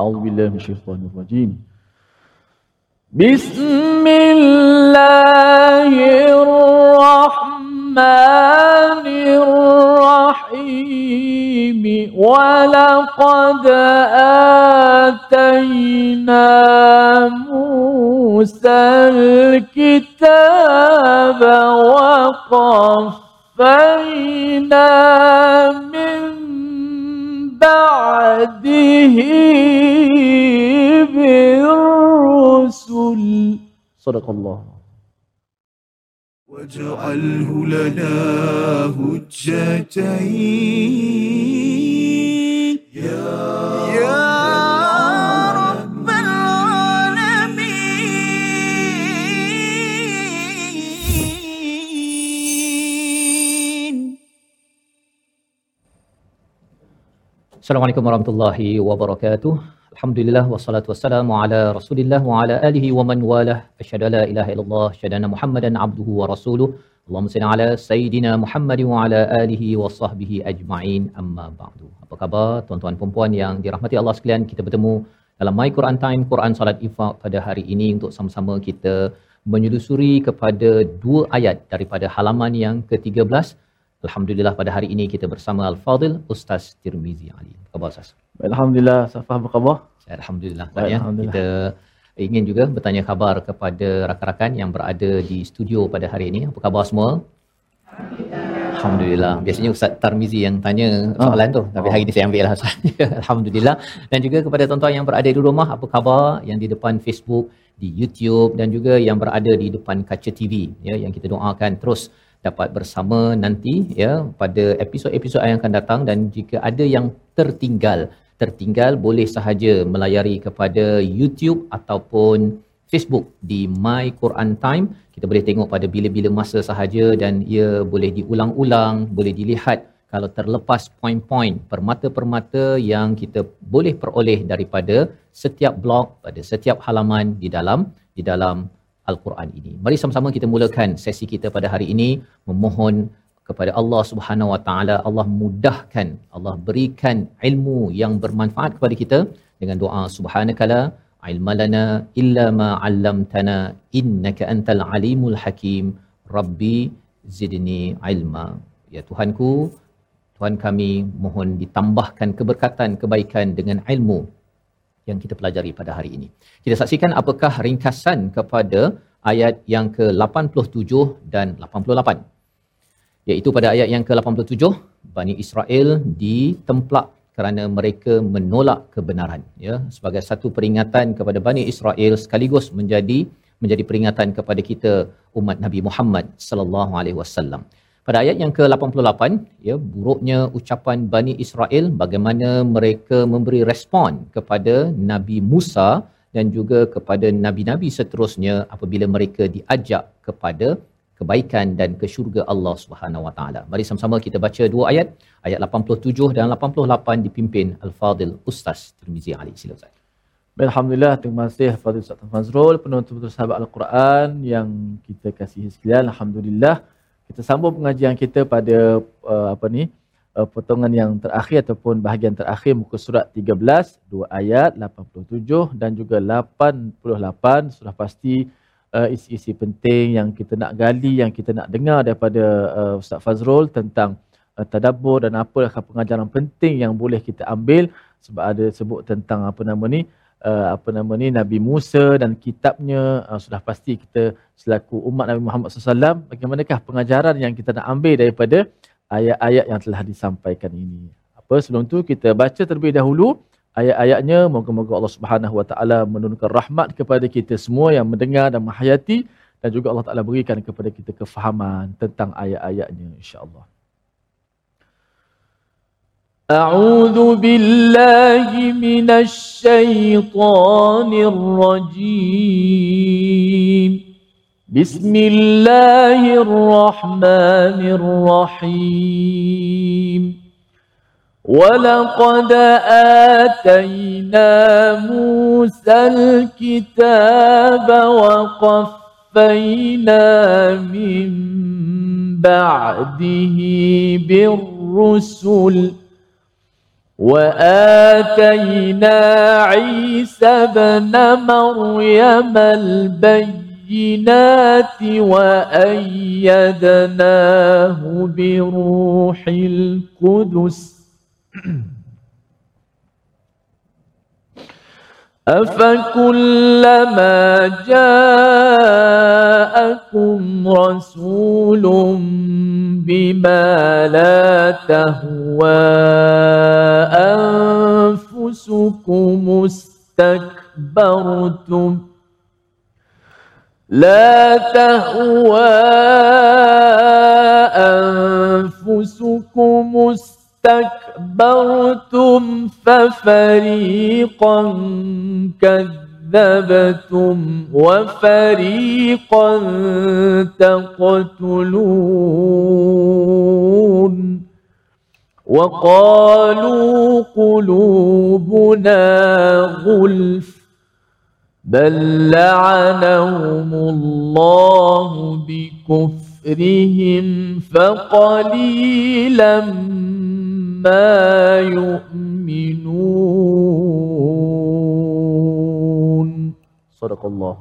أعوذ بالله من الشيطان الرجيم. بسم الله الرحمن الرحيم. ولقد آتينا موسى الكتاب وقفينا بعده بالرسل. صدق الله. واجعله لنا هجتين. Assalamualaikum warahmatullahi wabarakatuh. Alhamdulillah wassalatu wassalamu ala Rasulillah wa ala alihi wa man walah. Asyhadu la ilaha illallah, asyhadu anna Muhammadan abduhu wa rasuluh. Allahumma salli ala sayidina Muhammad wa ala alihi wa sahbihi ajma'in. Amma ba'du. Apa khabar tuan-tuan dan puan yang dirahmati Allah sekalian? Kita bertemu dalam My Quran Time, Quran Salat Ifaq pada hari ini untuk sama-sama kita menyusuri kepada dua ayat daripada halaman yang ke-13 Alhamdulillah pada hari ini kita bersama Al-Fadil Ustaz Tirmizi Ali. Apa khabar Ustaz? Alhamdulillah, Safah apa khabar? Alhamdulillah. Baik, ya. Alhamdulillah. Kita ingin juga bertanya khabar kepada rakan-rakan yang berada di studio pada hari ini. Apa khabar semua? Alhamdulillah. Biasanya Ustaz Tarmizi yang tanya soalan tu. Tapi hari ini saya ambil lah Ustaz. Alhamdulillah. Dan juga kepada tuan-tuan yang berada di rumah, apa khabar yang di depan Facebook, di YouTube dan juga yang berada di depan kaca TV. Ya, yang kita doakan terus dapat bersama nanti ya pada episod-episod yang akan datang. Dan jika ada yang tertinggal tertinggal boleh sahaja melayari kepada YouTube ataupun Facebook di My Quran Time. Kita boleh tengok pada bila-bila masa sahaja dan ia boleh diulang-ulang boleh dilihat kalau terlepas poin-poin permata-permata yang kita boleh peroleh daripada setiap blog pada setiap halaman di dalam di dalam Al-Quran ini. Mari sama-sama kita mulakan sesi kita pada hari ini. Memohon kepada Allah Subhanahu Wa Taala Allah mudahkan Allah berikan ilmu yang bermanfaat kepada kita dengan doa subhanakala ilmalana illa ma 'allamtana innaka antal alimul hakim. Rabbi zidni ilma. Ya Tuhanku Tuhan kami mohon ditambahkan keberkatan kebaikan dengan ilmu yang kita pelajari pada hari ini. Kita saksikan apakah ringkasan kepada ayat yang ke-87 dan 88. Iaitu pada ayat yang ke-87, Bani Israel ditemplak kerana mereka menolak kebenaran. Ya, sebagai satu peringatan kepada Bani Israel sekaligus menjadi menjadi peringatan kepada kita umat Nabi Muhammad sallallahu alaihi wasallam. Pada ayat yang ke-88, ya, buruknya ucapan Bani Israel bagaimana mereka memberi respon kepada Nabi Musa dan juga kepada nabi-nabi seterusnya apabila mereka diajak kepada kebaikan dan ke syurga Allah Subhanahu Wa Taala. Mari sama-sama kita baca dua ayat, ayat 87 dan 88 dipimpin Al-Fadil Ustaz Tirmizi Ali. Sila Ustaz. Alhamdulillah, terima kasih Fadil Ustaz Fazrul, penonton-penonton sahabat Al-Quran yang kita kasihi sekalian. Alhamdulillah, kita sambung pengajian kita pada uh, apa ni uh, potongan yang terakhir ataupun bahagian terakhir muka surat 13 dua ayat 87 dan juga 88 sudah pasti uh, isi-isi penting yang kita nak gali yang kita nak dengar daripada uh, Ustaz Fazrul tentang uh, tadabbur dan apa pengajaran penting yang boleh kita ambil sebab ada sebut tentang apa nama ni uh, apa nama ni Nabi Musa dan kitabnya uh, sudah pasti kita selaku umat Nabi Muhammad SAW bagaimanakah pengajaran yang kita nak ambil daripada ayat-ayat yang telah disampaikan ini. Apa sebelum tu kita baca terlebih dahulu ayat-ayatnya moga-moga Allah Subhanahu Wa Taala menurunkan rahmat kepada kita semua yang mendengar dan menghayati dan juga Allah Taala berikan kepada kita kefahaman tentang ayat-ayatnya insya-Allah. أعوذ بالله من الشيطان الرجيم. بسم الله الرحمن الرحيم. ولقد آتينا موسى الكتاب وقفينا من بعده بالرسل وآتينا عيسى ابن مريم البينات وأيدناه بروح القدس. أفكلما جاءكم رسول بما لا تهوى أنفسكم استكبرتم لا تهوى أنفسكم استكبرتم اسْتَكْبَرْتُمْ فَفَرِيقًا كَذَّبْتُمْ وَفَرِيقًا تَقْتُلُونَ وَقَالُوا قُلُوبُنَا غُلْفٌ بل لعنهم الله بكفرهم فقليلا ما يؤمنون صدق الله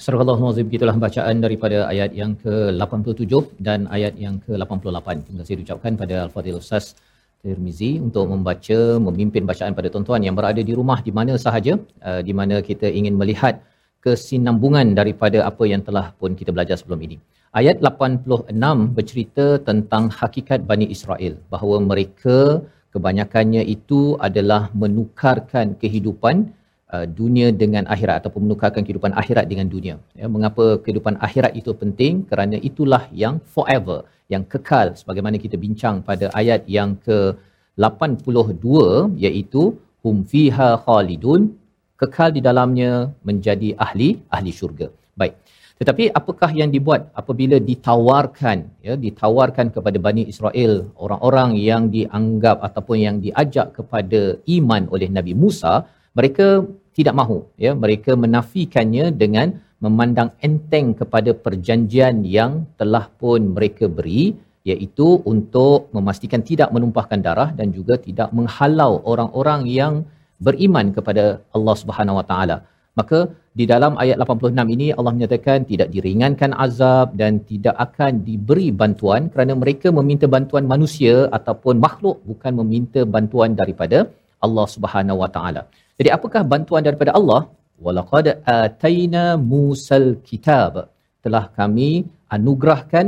Surah Al-Nazim gitulah bacaan daripada ayat yang ke-87 dan ayat yang ke-88. Terima kasih diucapkan pada Al-Fadhil Ustaz Tirmizi untuk membaca, memimpin bacaan pada tuan-tuan yang berada di rumah di mana sahaja, uh, di mana kita ingin melihat kesinambungan daripada apa yang telah pun kita belajar sebelum ini. Ayat 86 bercerita tentang hakikat Bani Israel bahawa mereka kebanyakannya itu adalah menukarkan kehidupan uh, dunia dengan akhirat ataupun menukarkan kehidupan akhirat dengan dunia. Ya, mengapa kehidupan akhirat itu penting? Kerana itulah yang forever, yang kekal sebagaimana kita bincang pada ayat yang ke-82 iaitu hum fiha khalidun kekal di dalamnya menjadi ahli ahli syurga. Tetapi apakah yang dibuat? Apabila ditawarkan ya ditawarkan kepada Bani Israel orang-orang yang dianggap ataupun yang diajak kepada iman oleh Nabi Musa mereka tidak mahu ya. Mereka menafikannya dengan memandang enteng kepada perjanjian yang telah pun mereka beri iaitu untuk memastikan tidak menumpahkan darah dan juga tidak menghalau orang-orang yang beriman kepada Allah Subhanahu Wa Taala. Maka di dalam ayat 86 ini Allah menyatakan tidak diringankan azab dan tidak akan diberi bantuan kerana mereka meminta bantuan manusia ataupun makhluk bukan meminta bantuan daripada Allah Subhanahu Wa Taala. Jadi apakah bantuan daripada Allah? Walaqad ataina Musal kitab. Telah kami anugerahkan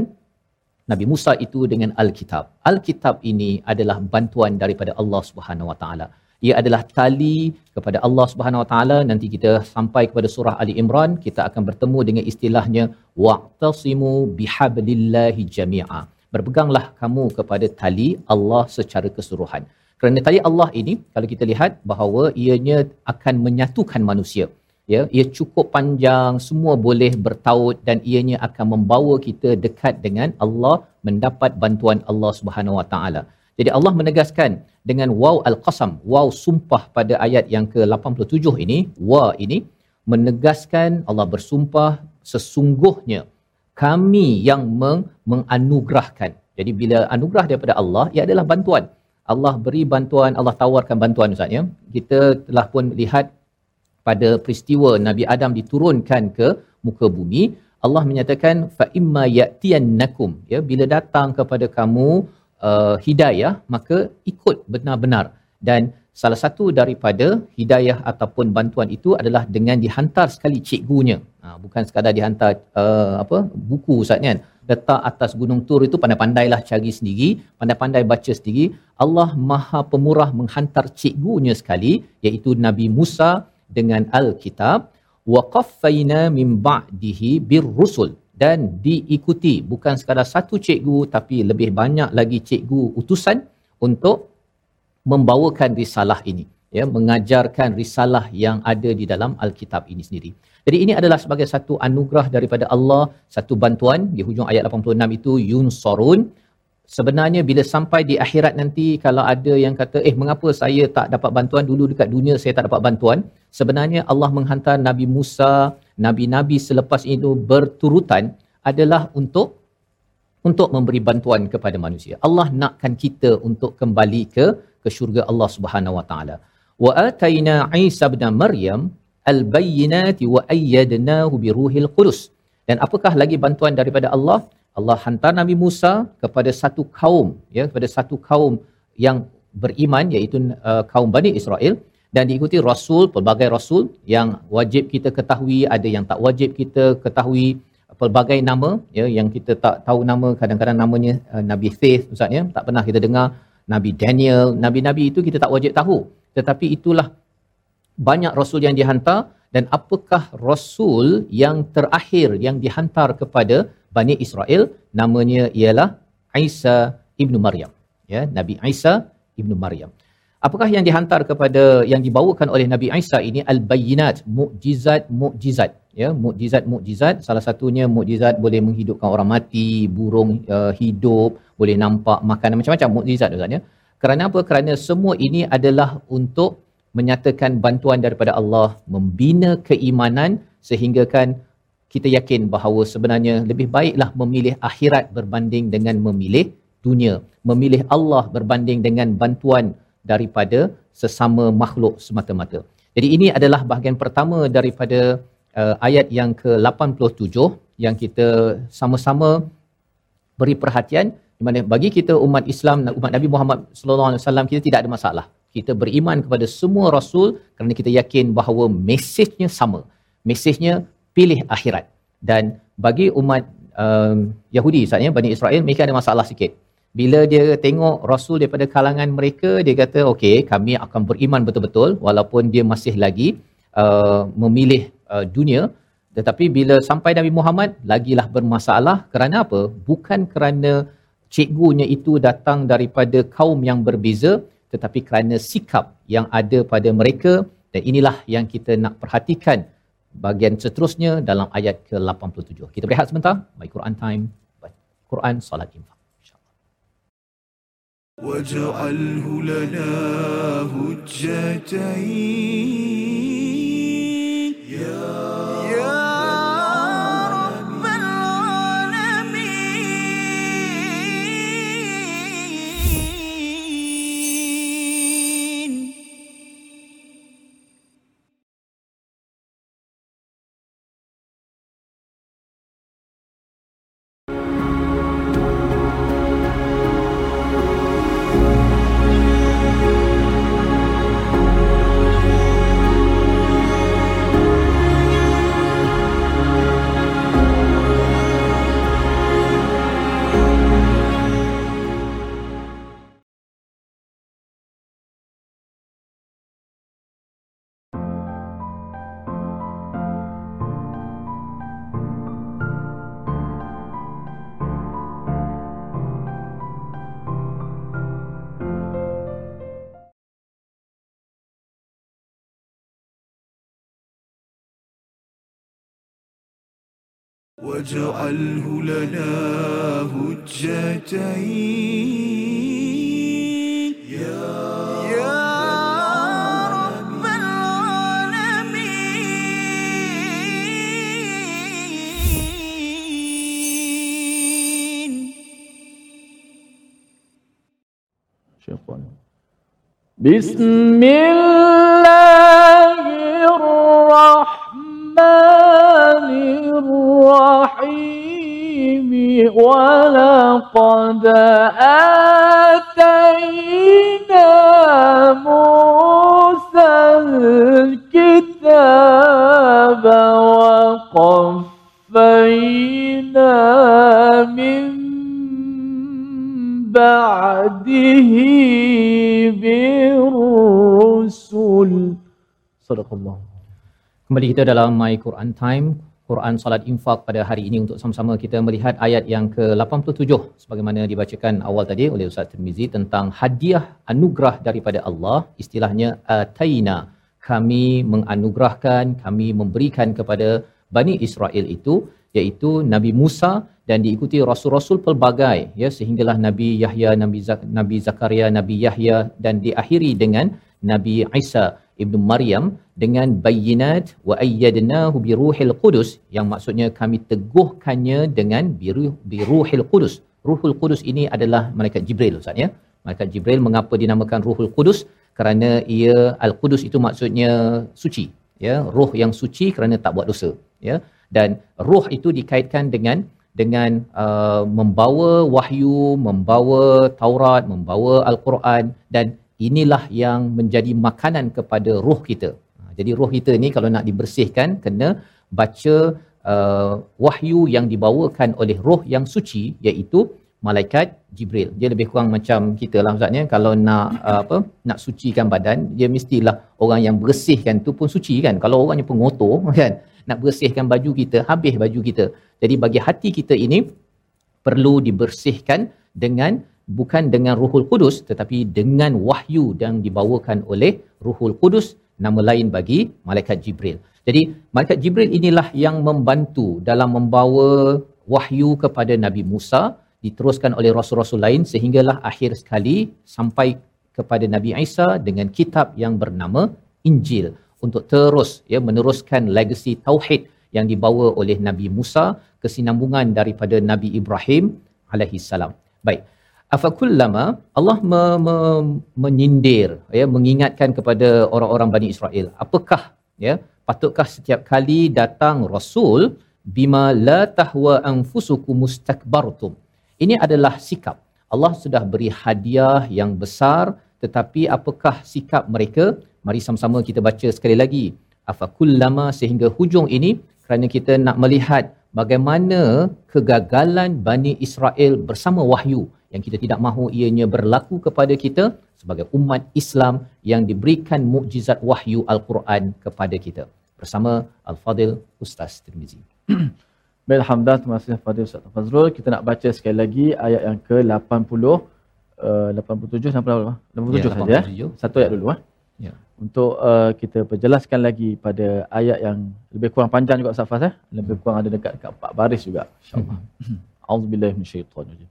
Nabi Musa itu dengan Al-Kitab. Al-Kitab ini adalah bantuan daripada Allah Subhanahu Wa Taala ia adalah tali kepada Allah Subhanahu Wa Taala. Nanti kita sampai kepada surah Ali Imran kita akan bertemu dengan istilahnya wa'tasimu bihablillahi jami'a. Berpeganglah kamu kepada tali Allah secara keseluruhan. Kerana tali Allah ini kalau kita lihat bahawa ianya akan menyatukan manusia. Ya ia cukup panjang semua boleh bertaut dan ianya akan membawa kita dekat dengan Allah mendapat bantuan Allah Subhanahu Wa Taala jadi Allah menegaskan dengan waw al-qasam, waw sumpah pada ayat yang ke-87 ini, wa ini menegaskan Allah bersumpah sesungguhnya kami yang meng- menganugerahkan. Jadi bila anugerah daripada Allah, ia adalah bantuan. Allah beri bantuan, Allah tawarkan bantuan Ustaz ya. Kita telah pun lihat pada peristiwa Nabi Adam diturunkan ke muka bumi, Allah menyatakan fa imma ya'tiyannakum ya bila datang kepada kamu uh, hidayah maka ikut benar-benar. Dan salah satu daripada hidayah ataupun bantuan itu adalah dengan dihantar sekali cikgunya. Ha, bukan sekadar dihantar uh, apa buku ustaz kan? Letak atas gunung tur itu pandai-pandailah cari sendiri pandai-pandai baca sendiri. Allah Maha Pemurah menghantar cikgunya sekali iaitu Nabi Musa dengan al-kitab. Wa qaffayna min ba'dihi birrusul dan diikuti bukan sekadar satu cikgu tapi lebih banyak lagi cikgu utusan untuk membawakan risalah ini ya mengajarkan risalah yang ada di dalam al-kitab ini sendiri. Jadi ini adalah sebagai satu anugerah daripada Allah, satu bantuan di hujung ayat 86 itu yunsarun. Sebenarnya bila sampai di akhirat nanti kalau ada yang kata eh mengapa saya tak dapat bantuan dulu dekat dunia saya tak dapat bantuan? Sebenarnya Allah menghantar Nabi Musa, nabi-nabi selepas itu berturutan adalah untuk untuk memberi bantuan kepada manusia. Allah nakkan kita untuk kembali ke ke syurga Allah Subhanahu Wa Taala. Wa ataina Isa bin Maryam al-bayyinati wa ayyadnahu bi ruhil qudus. Dan apakah lagi bantuan daripada Allah? Allah hantar Nabi Musa kepada satu kaum ya kepada satu kaum yang beriman iaitu uh, kaum Bani Israel dan diikuti rasul pelbagai rasul yang wajib kita ketahui ada yang tak wajib kita ketahui pelbagai nama ya yang kita tak tahu nama kadang-kadang namanya uh, Nabi Faith ustaz ya tak pernah kita dengar. Nabi Daniel nabi-nabi itu kita tak wajib tahu. Tetapi itulah banyak rasul yang dihantar dan apakah rasul yang terakhir yang dihantar kepada Bani Israel namanya ialah Isa ibnu Maryam. Ya Nabi Isa ibnu Maryam apakah yang dihantar kepada yang dibawakan oleh Nabi Isa ini al-bayyinat mukjizat mukjizat? Ya mukjizat mukjizat. Salah satunya mukjizat boleh menghidupkan orang mati burung uh, hidup boleh nampak makanan macam-macam. Mukjizat Ustaz ya. Kerana apa? Kerana semua ini adalah untuk menyatakan bantuan daripada Allah membina keimanan sehingga kan kita yakin bahawa sebenarnya lebih baiklah memilih akhirat berbanding dengan memilih dunia. Memilih Allah berbanding dengan bantuan daripada sesama makhluk semata-mata. Jadi ini adalah bahagian pertama daripada uh, ayat yang ke-87 yang kita sama-sama beri perhatian di mana bagi kita umat Islam umat Nabi Muhammad sallallahu alaihi wasallam kita tidak ada masalah. Kita beriman kepada semua rasul kerana kita yakin bahawa mesejnya sama. Mesejnya pilih akhirat. Dan bagi umat um, Yahudi misalnya Bani Israel mereka ada masalah sikit bila dia tengok rasul daripada kalangan mereka dia kata okey kami akan beriman betul-betul walaupun dia masih lagi uh, memilih uh, dunia tetapi bila sampai Nabi Muhammad lagilah bermasalah kerana apa bukan kerana cikgunya itu datang daripada kaum yang berbeza tetapi kerana sikap yang ada pada mereka dan inilah yang kita nak perhatikan bahagian seterusnya dalam ayat ke-87. Kita berehat sebentar. Baik Quran Time. Baik Quran Salat Infak. واجعله لنا هجتين. يا واجعله لنا هجتين يا رب العالمين syaitan. Bismillahirrahmanirrahim. ولقد آتينا موسى الكتاب وقفينا من بعده بالرسل صدق الله Kembali kita dalam My Quran Time, Quran Salat Infak pada hari ini untuk sama-sama kita melihat ayat yang ke-87 sebagaimana dibacakan awal tadi oleh Ustaz Tirmizi tentang hadiah anugerah daripada Allah, istilahnya ataina. Kami menganugerahkan, kami memberikan kepada Bani Israel itu iaitu Nabi Musa dan diikuti rasul-rasul pelbagai ya sehinggalah Nabi Yahya, Nabi Zak, Nabi Zakaria, Nabi Yahya dan diakhiri dengan Nabi Isa ibnu Maryam dengan bayinat wa ayyadnahu bi ruhil qudus yang maksudnya kami teguhkannya dengan biru biruhil qudus. Ruhul Qudus ini adalah malaikat Jibril Ustaz ya. malaikat Jibril mengapa dinamakan Ruhul Qudus kerana ia Al-Qudus itu maksudnya suci ya roh yang suci kerana tak buat dosa ya dan roh itu dikaitkan dengan dengan uh, membawa wahyu membawa Taurat membawa Al-Quran dan inilah yang menjadi makanan kepada roh kita Ha, jadi roh kita ni kalau nak dibersihkan kena baca uh, wahyu yang dibawakan oleh roh yang suci iaitu malaikat Jibril. Dia lebih kurang macam kita lah maksudnya kalau nak uh, apa nak sucikan badan dia mestilah orang yang bersihkan tu pun suci kan. Kalau orangnya pengotor kan nak bersihkan baju kita habis baju kita. Jadi bagi hati kita ini perlu dibersihkan dengan bukan dengan Ruhul Kudus tetapi dengan wahyu yang dibawakan oleh Ruhul Kudus nama lain bagi malaikat Jibril. Jadi malaikat Jibril inilah yang membantu dalam membawa wahyu kepada Nabi Musa diteruskan oleh rasul-rasul lain sehinggalah akhir sekali sampai kepada Nabi Isa dengan kitab yang bernama Injil untuk terus ya meneruskan legasi tauhid yang dibawa oleh Nabi Musa kesinambungan daripada Nabi Ibrahim alaihi salam. Baik. Afakullama Allah me, me, menyindir ya mengingatkan kepada orang-orang Bani Israel. Apakah ya patutkah setiap kali datang rasul bima la tahwa anfusukum mustakbartum. Ini adalah sikap. Allah sudah beri hadiah yang besar tetapi apakah sikap mereka? Mari sama-sama kita baca sekali lagi. Afakullama sehingga hujung ini kerana kita nak melihat bagaimana kegagalan Bani Israel bersama wahyu yang kita tidak mahu ianya berlaku kepada kita sebagai umat Islam yang diberikan mukjizat wahyu Al-Quran kepada kita. Bersama Al-Fadil Ustaz Tirmizi. Baik, Alhamdulillah. Terima kasih kepada Ustaz Fazrul. Kita nak baca sekali lagi ayat yang ke-80. Uh, 87 sampai 87 Ya, saja. 87. Satu ayat dulu. Eh. Ya. Untuk uh, kita perjelaskan lagi pada ayat yang lebih kurang panjang juga Ustaz Faz. Eh. Lebih kurang ada dekat, dekat 4 baris juga. InsyaAllah. A'udzubillah minasyaitanirrajim.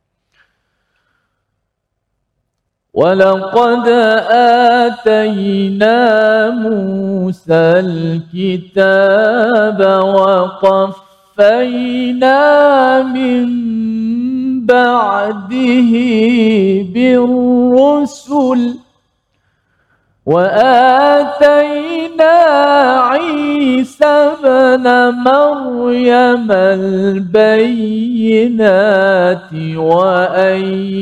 ولقد آتينا موسى الكتاب وقفينا من بعده بالرسل وآتينا عيسى ابن مريم البينات وأيدناه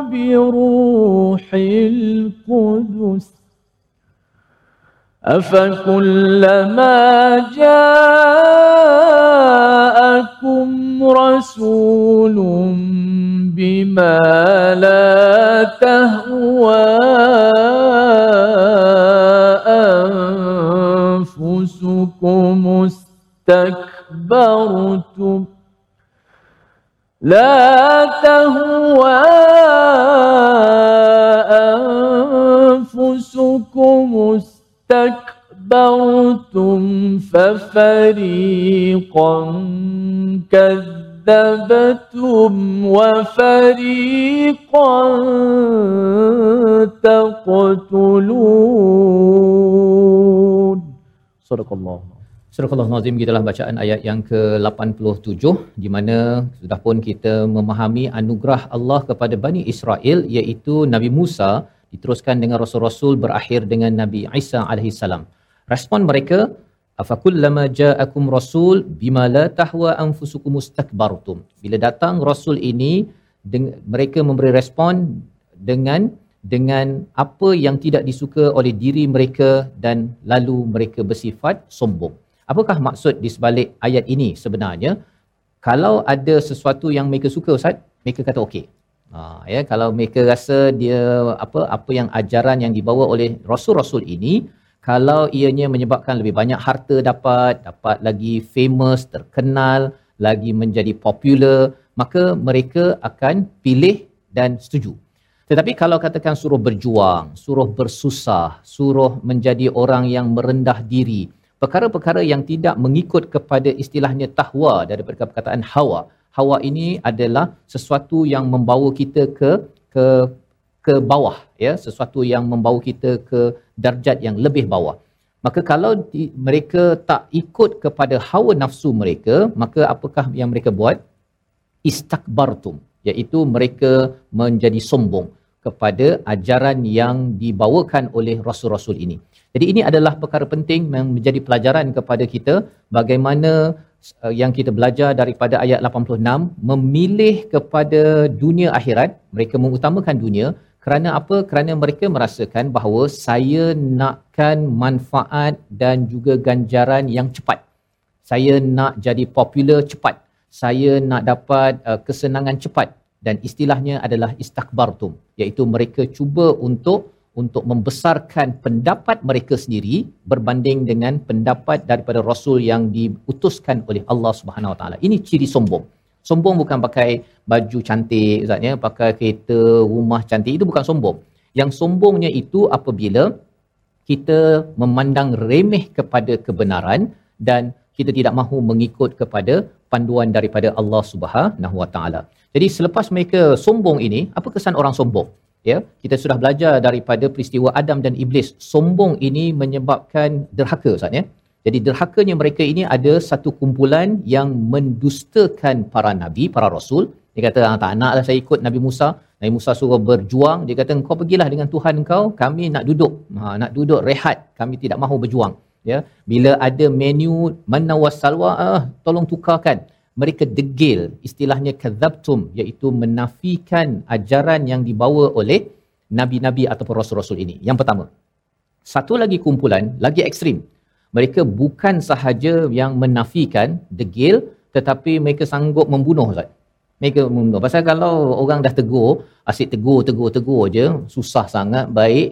بروح القدس أفكلما جاءكم رسول بما لا تهوى لا تهوى أنفسكم استكبرتم ففريقا كذبتم وفريقا تقتلون. صدق الله. Surah Nazim gitulah bacaan ayat yang ke-87 di mana sudah pun kita memahami anugerah Allah kepada Bani Israel iaitu Nabi Musa diteruskan dengan rasul-rasul berakhir dengan Nabi Isa alaihi salam. Respon mereka afakullama ja'akum rasul bima la tahwa anfusukum mustakbartum. Bila datang rasul ini deng- mereka memberi respon dengan dengan apa yang tidak disuka oleh diri mereka dan lalu mereka bersifat sombong. Apakah maksud di sebalik ayat ini sebenarnya? Kalau ada sesuatu yang mereka suka Ustaz, mereka kata okey. Ha, ya, kalau mereka rasa dia apa apa yang ajaran yang dibawa oleh rasul-rasul ini kalau ianya menyebabkan lebih banyak harta dapat, dapat lagi famous, terkenal, lagi menjadi popular, maka mereka akan pilih dan setuju. Tetapi kalau katakan suruh berjuang, suruh bersusah, suruh menjadi orang yang merendah diri, perkara-perkara yang tidak mengikut kepada istilahnya tahwa daripada perkataan hawa. Hawa ini adalah sesuatu yang membawa kita ke ke ke bawah ya, sesuatu yang membawa kita ke darjat yang lebih bawah. Maka kalau di, mereka tak ikut kepada hawa nafsu mereka, maka apakah yang mereka buat? Istakbartum. iaitu mereka menjadi sombong kepada ajaran yang dibawakan oleh rasul-rasul ini. Jadi ini adalah perkara penting yang menjadi pelajaran kepada kita bagaimana uh, yang kita belajar daripada ayat 86 memilih kepada dunia akhirat mereka mengutamakan dunia kerana apa? Kerana mereka merasakan bahawa saya nakkan manfaat dan juga ganjaran yang cepat. Saya nak jadi popular cepat. Saya nak dapat uh, kesenangan cepat dan istilahnya adalah istakbartum iaitu mereka cuba untuk untuk membesarkan pendapat mereka sendiri berbanding dengan pendapat daripada rasul yang diutuskan oleh Allah Subhanahu Wa Taala. Ini ciri sombong. Sombong bukan pakai baju cantik ustaz ya, pakai kereta, rumah cantik itu bukan sombong. Yang sombongnya itu apabila kita memandang remeh kepada kebenaran dan kita tidak mahu mengikut kepada panduan daripada Allah Subhanahu Wa Taala. Jadi selepas mereka sombong ini, apa kesan orang sombong? Ya, kita sudah belajar daripada peristiwa Adam dan Iblis. Sombong ini menyebabkan derhaka Ustaz ya. Jadi derhakanya mereka ini ada satu kumpulan yang mendustakan para nabi, para rasul. Dia kata, ah, tak naklah saya ikut Nabi Musa. Nabi Musa suruh berjuang. Dia kata, kau pergilah dengan Tuhan kau. Kami nak duduk. Ha, nak duduk rehat. Kami tidak mahu berjuang. Ya, Bila ada menu mana wasalwa, ah, tolong tukarkan mereka degil istilahnya kadzabtum iaitu menafikan ajaran yang dibawa oleh nabi-nabi ataupun rasul-rasul ini. Yang pertama. Satu lagi kumpulan lagi ekstrim. Mereka bukan sahaja yang menafikan degil tetapi mereka sanggup membunuh Ustaz. Mereka membunuh. Pasal kalau orang dah tegur, asyik tegur, tegur, tegur je, susah sangat, baik.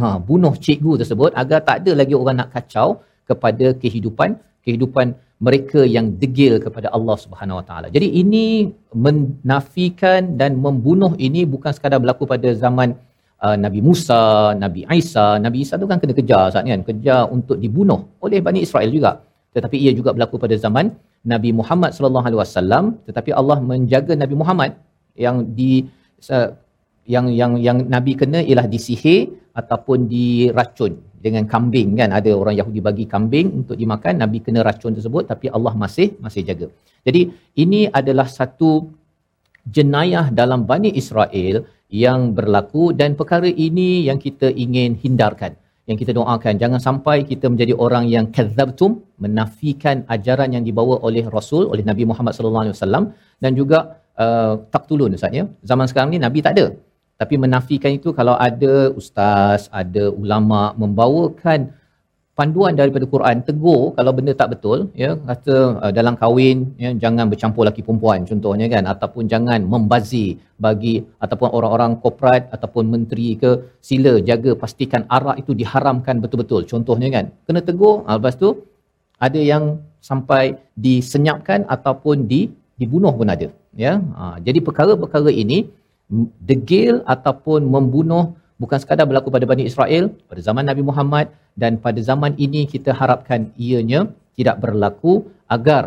Ha, bunuh cikgu tersebut agar tak ada lagi orang nak kacau kepada kehidupan kehidupan mereka yang degil kepada Allah Subhanahu Wa Taala. Jadi ini menafikan dan membunuh ini bukan sekadar berlaku pada zaman uh, Nabi Musa, Nabi Isa. Nabi Isa tu kan kena kejar saat kan, kejar untuk dibunuh oleh Bani Israel juga. Tetapi ia juga berlaku pada zaman Nabi Muhammad sallallahu alaihi wasallam, tetapi Allah menjaga Nabi Muhammad yang di uh, yang yang yang Nabi kena ialah disihir ataupun diracun dengan kambing kan. Ada orang Yahudi bagi kambing untuk dimakan nabi kena racun tersebut tapi Allah masih masih jaga. Jadi ini adalah satu jenayah dalam Bani Israel yang berlaku dan perkara ini yang kita ingin hindarkan yang kita doakan. Jangan sampai kita menjadi orang yang kadzabtum menafikan ajaran yang dibawa oleh Rasul oleh Nabi Muhammad sallallahu alaihi wasallam dan juga uh, taktulun ustaz ya. Zaman sekarang ni nabi tak ada tapi menafikan itu kalau ada ustaz, ada ulama membawakan panduan daripada Quran tegur kalau benda tak betul ya kata uh, dalam kahwin ya jangan bercampur laki perempuan contohnya kan ataupun jangan membazir bagi ataupun orang-orang korporat ataupun menteri ke sila jaga pastikan arak itu diharamkan betul-betul contohnya kan. Kena tegur uh, lepas tu ada yang sampai disenyapkan ataupun di dibunuh pun ada ya. Uh, jadi perkara-perkara ini degil ataupun membunuh bukan sekadar berlaku pada Bani Israel pada zaman Nabi Muhammad dan pada zaman ini kita harapkan ianya tidak berlaku agar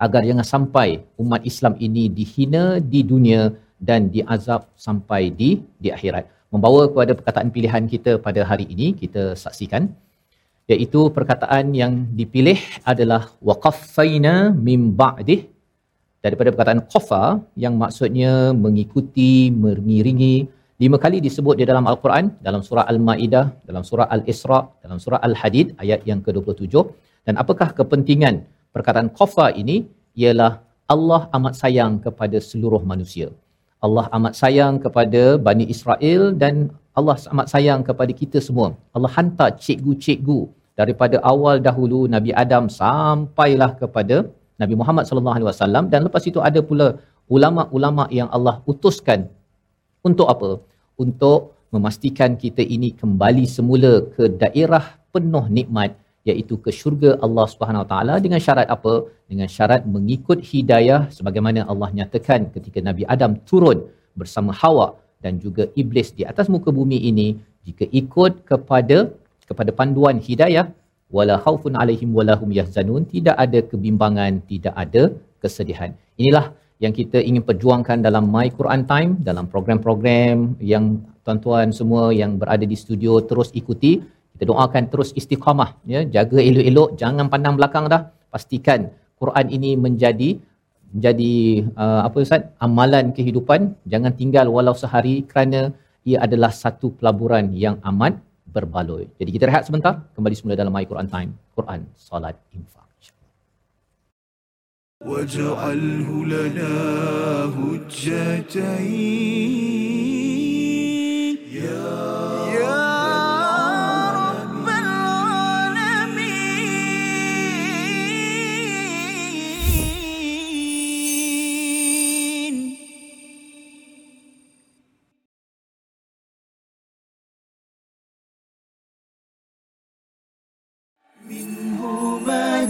agar jangan sampai umat Islam ini dihina di dunia dan diazab sampai di di akhirat. Membawa kepada perkataan pilihan kita pada hari ini kita saksikan iaitu perkataan yang dipilih adalah waqaffaina min ba'dih daripada perkataan qafa yang maksudnya mengikuti, mengiringi lima kali disebut di dalam Al-Quran dalam surah Al-Maidah, dalam surah Al-Isra, dalam surah Al-Hadid ayat yang ke-27 dan apakah kepentingan perkataan qafa ini ialah Allah amat sayang kepada seluruh manusia. Allah amat sayang kepada Bani Israel dan Allah amat sayang kepada kita semua. Allah hantar cikgu-cikgu daripada awal dahulu Nabi Adam sampailah kepada Nabi Muhammad sallallahu alaihi wasallam dan lepas itu ada pula ulama-ulama yang Allah utuskan untuk apa? Untuk memastikan kita ini kembali semula ke daerah penuh nikmat iaitu ke syurga Allah Subhanahu taala dengan syarat apa? Dengan syarat mengikut hidayah sebagaimana Allah nyatakan ketika Nabi Adam turun bersama Hawa dan juga iblis di atas muka bumi ini jika ikut kepada kepada panduan hidayah wala khaufun alaihim wala hum yahzanun. Tidak ada kebimbangan tidak ada kesedihan. Inilah yang kita ingin perjuangkan dalam My Quran Time dalam program-program yang tuan-tuan semua yang berada di studio terus ikuti. Kita doakan terus istiqamah ya. Jaga elok-elok jangan pandang belakang dah. Pastikan Quran ini menjadi menjadi uh, apa Ustaz? Amalan kehidupan. Jangan tinggal walau sehari kerana ia adalah satu pelaburan yang amat berbaloi. Jadi kita rehat sebentar, kembali semula dalam My Quran Time, Quran Salat Infak. واجعله لنا هجتين يا يا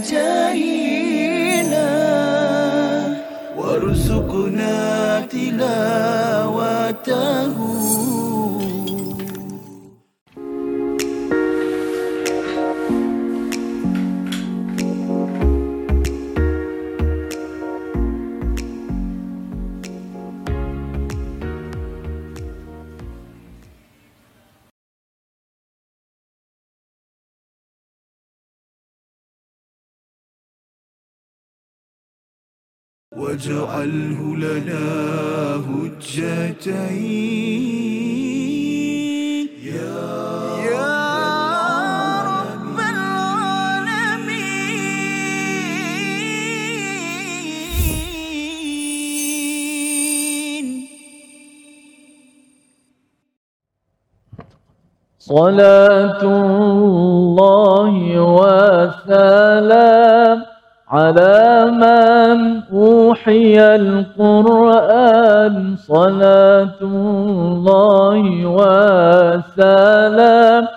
ما جئنا وارزقنا تلاوته واجعله لنا هجتين. يا يا رب العالمين. صلاة الله وسلام على من أوحي القرآن صلاة الله وسلام.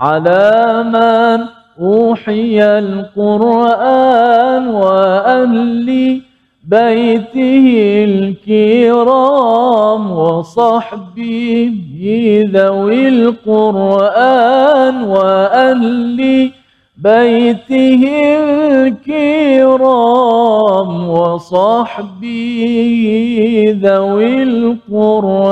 على من أوحي القرآن وأهل بيته الكرام وصحبه ذوي القرآن وأهل بيته الكرام وصحبه ذوي القرآن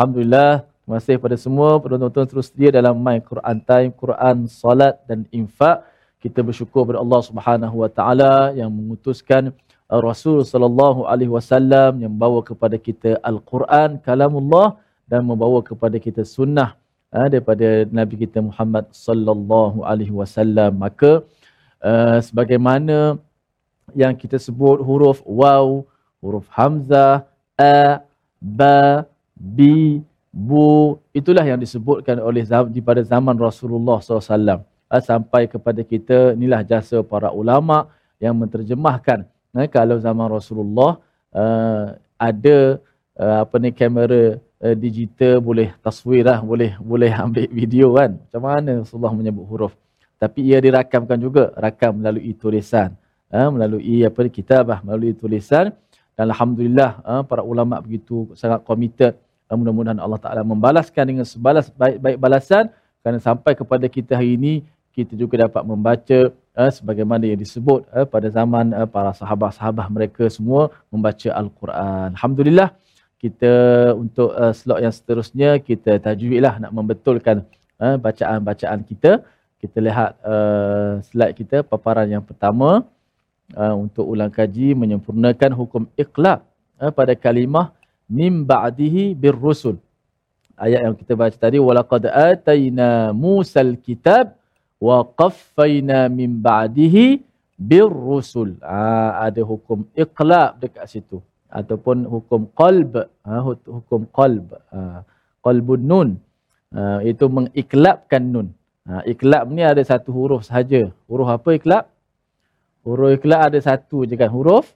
Alhamdulillah Terima kasih kepada semua penonton terus setia dalam My Quran Time, Quran, Salat dan Infak. Kita bersyukur kepada Allah Subhanahu Wa Taala yang mengutuskan uh, Rasul sallallahu alaihi wasallam yang membawa kepada kita Al-Quran, kalamullah dan membawa kepada kita sunnah uh, daripada Nabi kita Muhammad sallallahu alaihi wasallam. Maka uh, sebagaimana yang kita sebut huruf waw, huruf hamzah, a, ba, bi, bu itulah yang disebutkan oleh di pada zaman Rasulullah SAW uh, sampai kepada kita inilah jasa para ulama yang menterjemahkan kalau zaman Rasulullah ada apa ni kamera uh, digital boleh taswir lah boleh boleh ambil video kan. Macam mana Rasulullah menyebut huruf? Tapi ia dirakamkan juga rakam melalui tulisan. Uh, melalui apa kitabah melalui tulisan. Dan alhamdulillah uh, para ulama begitu sangat komited Uh, mudah-mudahan Allah Ta'ala membalaskan dengan sebalas baik-baik balasan. Kerana sampai kepada kita hari ini kita juga dapat membaca uh, sebagaimana yang disebut uh, pada zaman uh, para sahabat-sahabat mereka semua membaca Al-Quran. Alhamdulillah kita untuk uh, slot yang seterusnya kita tajwidlah nak membetulkan uh, bacaan-bacaan kita. Kita lihat uh, slide kita paparan yang pertama uh, untuk ulang kaji menyempurnakan hukum iqlab uh, pada kalimah mim ba'dihi birrusul. Ayat yang kita baca tadi walaqad atayna Musal kitab wa qaffayna min ba'dihi birrusul. Ha, ada hukum iqlab dekat situ ataupun hukum qalb, ha, hukum qalb. Ha, qalbun nun. Ha, itu mengiklabkan nun. Iklab ni ada satu huruf sahaja. Huruf apa iklab? Huruf iklab ada satu je kan huruf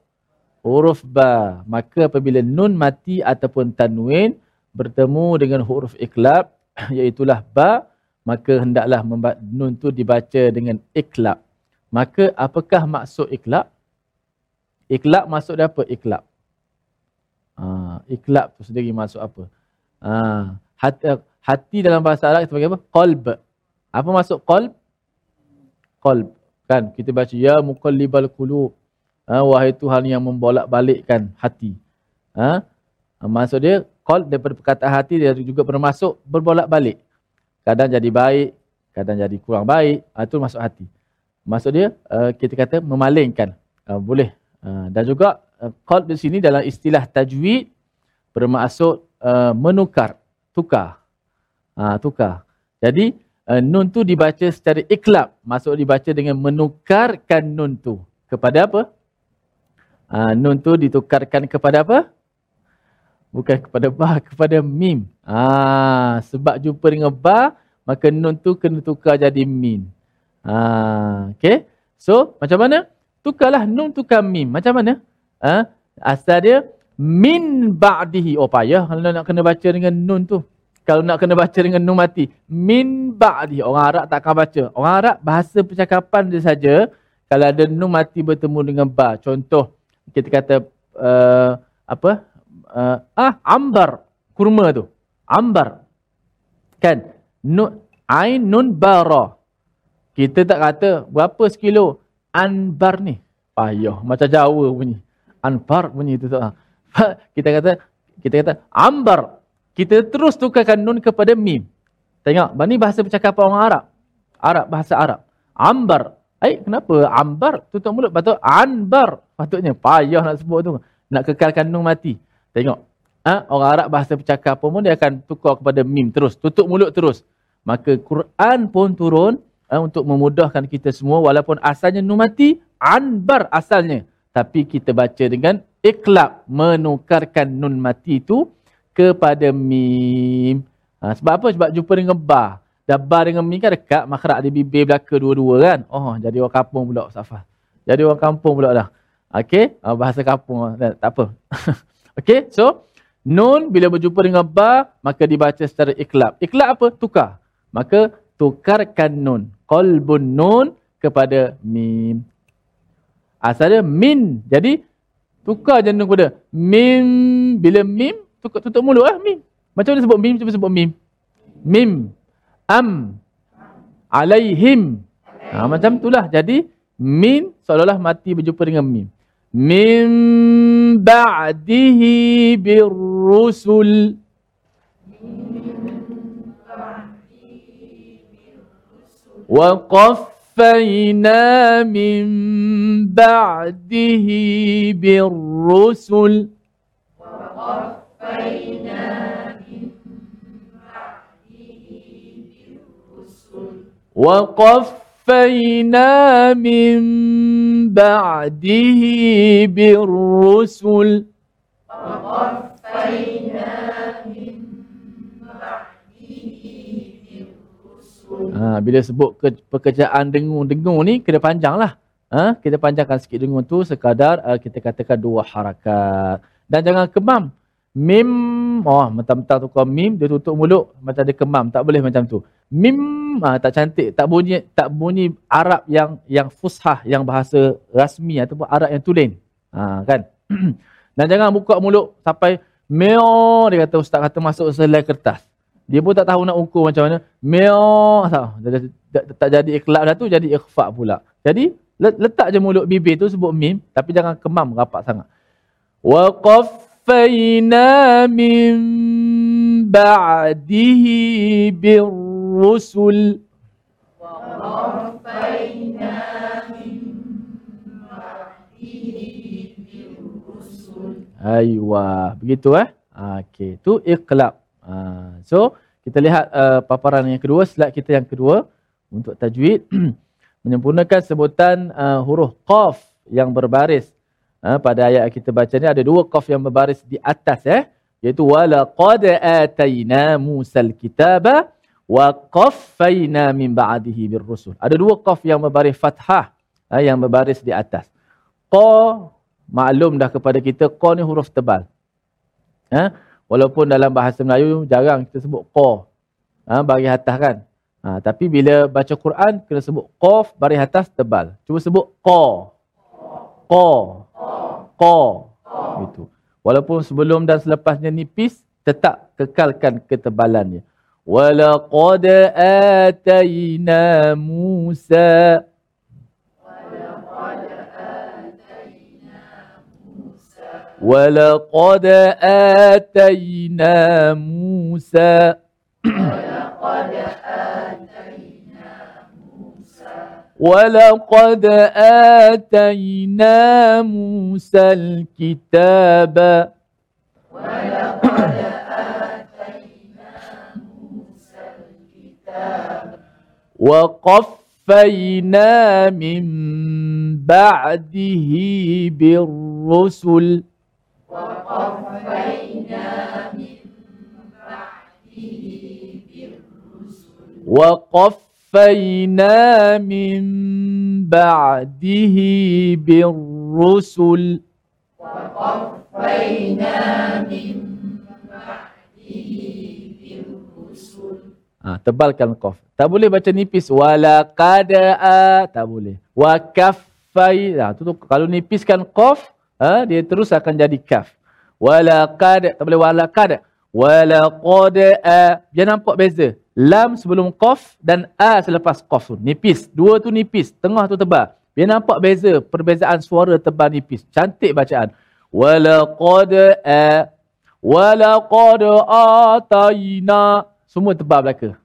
huruf ba. Maka apabila nun mati ataupun tanwin bertemu dengan huruf iklab, iaitulah ba, maka hendaklah memba- nun tu dibaca dengan iklab. Maka apakah maksud iklab? Iklab maksud dia apa? Iklab. Iklab tu sendiri maksud apa? Ha, hati, hati dalam bahasa Arab kita panggil apa? Qalb. Apa maksud qalb? Qalb. Kan kita baca ya muqallibal qulub ha, wahai Tuhan yang membolak-balikkan hati. Ha? Maksud dia, call daripada perkataan hati dia juga bermasuk berbolak-balik. Kadang jadi baik, kadang jadi kurang baik. Ha, itu masuk hati. maksud dia uh, kita kata memalingkan uh, boleh uh, dan juga uh, qalb di sini dalam istilah tajwid bermaksud uh, menukar tukar. Uh, tukar. Jadi uh, nun tu dibaca secara iklab. Maksud dibaca dengan menukarkan nun tu. Kepada apa? Uh, nun tu ditukarkan kepada apa? Bukan kepada ba kepada mim. Ah sebab jumpa dengan ba maka nun tu kena tukar jadi mim ah okey. So macam mana? Tukarlah nun tukar mim. Macam mana? Ah asal dia min ba'dihi. Oh payah kalau nak kena baca dengan nun tu. Kalau nak kena baca dengan nun mati. Min ba'dihi. Orang Arab tak akan baca. Orang Arab bahasa percakapan dia saja kalau ada nun mati bertemu dengan ba. Contoh kita kata uh, apa? Uh, ah ambar. Kurma tu. Ambar. Kan? Nun ain nun bara. Kita tak kata berapa sekilo. Anbar ni. Payah. Macam Jawa bunyi. Anbar bunyi tu tak kita kata kita kata ambar kita terus tukarkan nun kepada mim tengok ni bahasa percakapan orang Arab Arab bahasa Arab ambar Eh, kenapa? Ambar tutup mulut. Patut anbar. Patutnya payah nak sebut tu. Nak kekalkan nun mati. Tengok. Ha? Orang Arab bahasa percakapan pun dia akan tukar kepada mim terus. Tutup mulut terus. Maka Quran pun turun ha, untuk memudahkan kita semua. Walaupun asalnya nun mati, anbar asalnya. Tapi kita baca dengan iklab. Menukarkan nun mati itu kepada mim. Ha, sebab apa? Sebab jumpa dengan bar. Dabar dengan mim kan dekat. Makrak ada bibir belaka dua-dua kan. Oh, jadi orang kampung pula Safah. Jadi orang kampung pula dah. Okey, ha, bahasa kampung. Tak apa. Okey, so nun bila berjumpa dengan ba maka dibaca secara iklab. Iklab apa? Tukar. Maka tukarkan nun. Qalbun nun kepada mim. Asalnya min. Jadi tukar je nun kepada mim. Bila mim, tukar, tutup mulut lah mim. Macam mana sebut mim? Cuba sebut mim. Mim. Am. Alaihim. Ha, macam itulah. Jadi min seolah-olah mati berjumpa dengan mim. Min ba'dihi birrusul. وقفينا من بعده بالرسل وقفينا وقفينا من بعده بالرسل وقفينا من بعده Ha, bila sebut ke, pekerjaan dengung-dengung ni kena panjang lah. Ha, kita panjangkan sikit dengung tu sekadar uh, kita katakan dua harakat. Dan jangan kemam. Mim, oh mentang-mentang tukar mim, dia tutup mulut macam dia kemam. Tak boleh macam tu. Mim, ah, tak cantik. Tak bunyi tak bunyi Arab yang yang fushah, yang bahasa rasmi ataupun Arab yang tulen. Ha, kan? Dan jangan buka mulut sampai meo, dia kata ustaz kata masuk selai kertas. Dia pun tak tahu nak ukur macam mana. Meong tak. Tak jadi ikhlas dah tu jadi ikhfa pula. Jadi letak je mulut bibir tu sebut mim tapi jangan kemam rapat sangat. Wa qaffayna min ba'dihi birrusul. Wa qaffayna begitu eh? Ah, okey, tu ikhlab. Ah so, kita lihat uh, paparan yang kedua, slide kita yang kedua untuk tajwid menyempurnakan sebutan uh, huruf qaf yang berbaris. Uh, pada ayat kita baca ni ada dua qaf yang berbaris di atas eh, iaitu wala qad atayna musal kitaba wa qaffayna min ba'dihi birrusul. Ada dua qaf yang berbaris fathah uh, yang berbaris di atas. Qa maklum dah kepada kita qa ni huruf tebal. Ha? Walaupun dalam bahasa Melayu jarang kita sebut qa. Ha, baris atas kan. Ha, tapi bila baca Quran kena sebut qaf baris atas tebal. Cuba sebut qa. Qa. Qa. Itu. Walaupun sebelum dan selepasnya nipis tetap kekalkan ketebalannya. Walaqad atayna Musa ولقد آتينا موسى ولقد آتينا موسى الكتاب وقفينا من بعده بالرسل وقفينا من بعده بالرسل Ha, tebalkan qaf. Tak boleh baca nipis. Wala qada'a. Tak boleh. Wa kaffai. Ha, tu, tu, kalau nipiskan qaf, ha, dia terus akan jadi kaf. Wala qada. Tak boleh wala qada. Wala qada'a. Dia nampak beza. Lam sebelum qaf dan a selepas qaf tu. Nipis. Dua tu nipis. Tengah tu tebal. Dia nampak beza. Perbezaan suara tebal nipis. Cantik bacaan. Wala qada'a. Wala qada'atayna. Semua tebal belaka.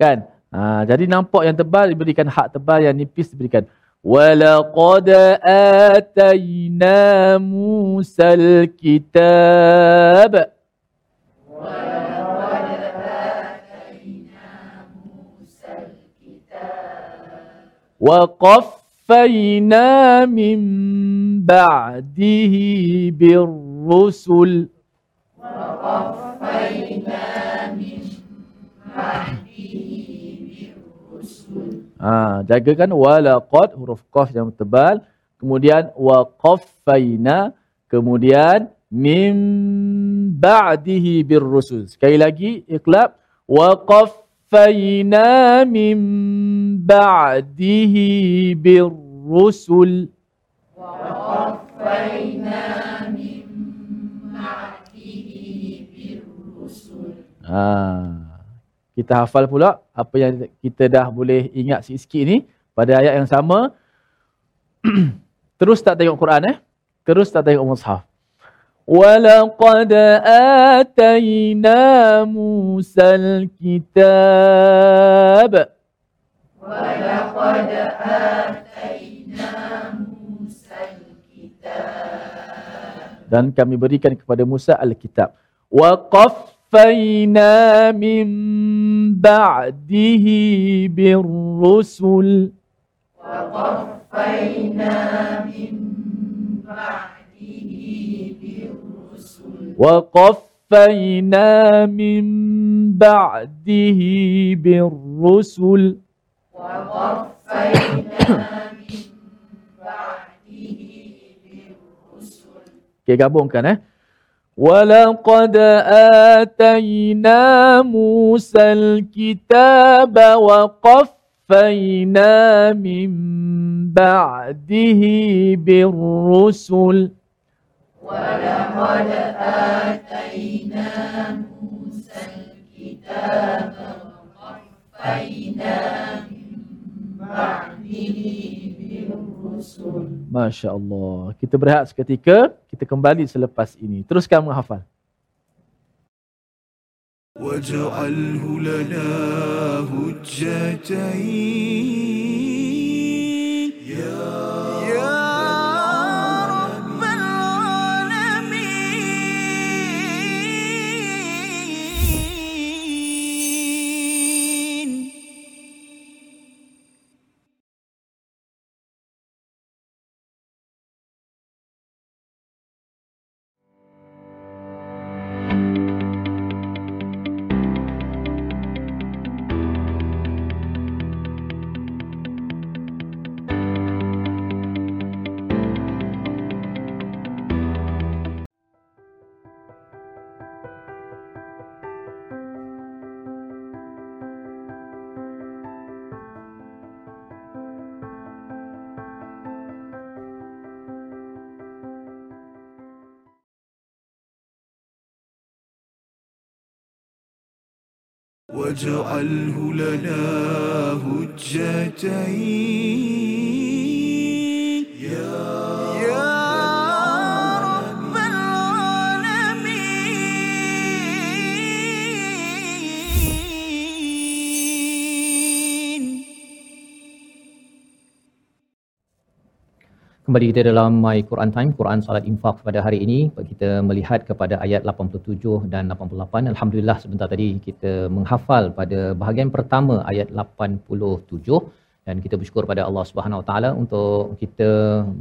Kan? Ha, jadi nampak yang tebal diberikan hak tebal yang nipis diberikan. ولقد آتينا موسى الكتاب وقفينا من بعده بالرسل وقفينا من بعده Ha, jagakan walaqad huruf qaf yang tebal, kemudian waqaffaina, kemudian mim ba'dihi birrusul. Sekali lagi iqlab waqaffaina mim ba'dihi birrusul. Ha Kita hafal pula apa yang kita dah boleh ingat sikit-sikit ni pada ayat yang sama. Terus tak tengok Quran eh? Terus tak tengok mushaf. ولقد آتينا موسى الكتاب ولقد آتينا موسى الكتاب dan kami berikan kepada Musa al-kitab وَقَفَّيْنَا مِنْ بَعْدِهِ بِالرُّسُلِ وَقَفَّيْنَا مِنْ بَعْدِهِ بِالرُّسُلِ وَقَفَّيْنَا مِنْ بَعْدِهِ بِالرُّسُلِ وَقَفَّيْنَا مِنْ بَعْدِهِ بِالرُّسُلِ Okay. ولقد آتينا موسى الكتاب وقفينا من بعده بالرسل ولقد آتينا موسى الكتاب وقفينا من بعده Masya Allah. Kita berehat seketika. Kita kembali selepas ini. Teruskan menghafal. واجعله لنا هجتين واجعله لنا هجتين. Kembali kita dalam My Quran Time, Quran Salat Infak pada hari ini. Kita melihat kepada ayat 87 dan 88. Alhamdulillah sebentar tadi kita menghafal pada bahagian pertama ayat 87 dan kita bersyukur pada Allah Subhanahu Taala untuk kita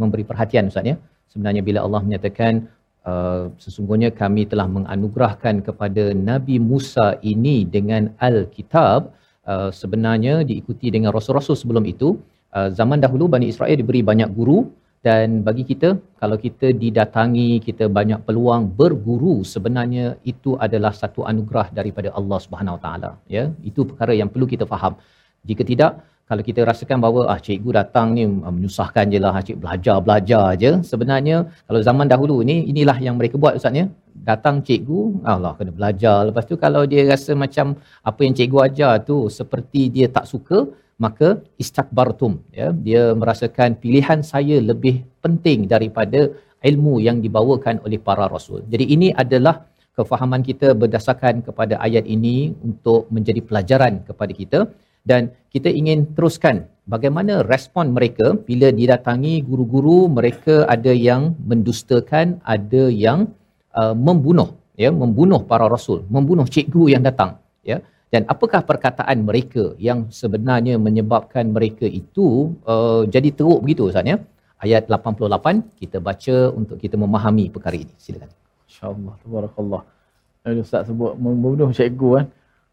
memberi perhatian Ustaz ya. Sebenarnya bila Allah menyatakan uh, sesungguhnya kami telah menganugerahkan kepada Nabi Musa ini dengan Al-Kitab uh, sebenarnya diikuti dengan rasul-rasul sebelum itu uh, zaman dahulu Bani Israel diberi banyak guru dan bagi kita kalau kita didatangi kita banyak peluang berguru sebenarnya itu adalah satu anugerah daripada Allah Subhanahu Taala ya. Itu perkara yang perlu kita faham. Jika tidak kalau kita rasakan bahawa ah cikgu datang ni ah, menyusahkan je lah cikgu belajar belajar je sebenarnya kalau zaman dahulu ni inilah yang mereka buat ustaz ya. Datang cikgu Allah kena belajar. Lepas tu kalau dia rasa macam apa yang cikgu ajar tu seperti dia tak suka maka istakbartum ya. Dia merasakan pilihan saya lebih penting daripada ilmu yang dibawakan oleh para rasul. Jadi ini adalah kefahaman kita berdasarkan kepada ayat ini untuk menjadi pelajaran kepada kita. Dan kita ingin teruskan bagaimana respon mereka bila didatangi guru-guru mereka ada yang mendustakan ada yang uh, membunuh ya membunuh para rasul membunuh cikgu yang datang ya dan apakah perkataan mereka yang sebenarnya menyebabkan mereka itu uh, jadi teruk begitu Ustaz ya ayat 88 kita baca untuk kita memahami perkara ini silakan InsyaAllah. Tabarakallah. Kalau Ustaz sebut membunuh cikgu kan.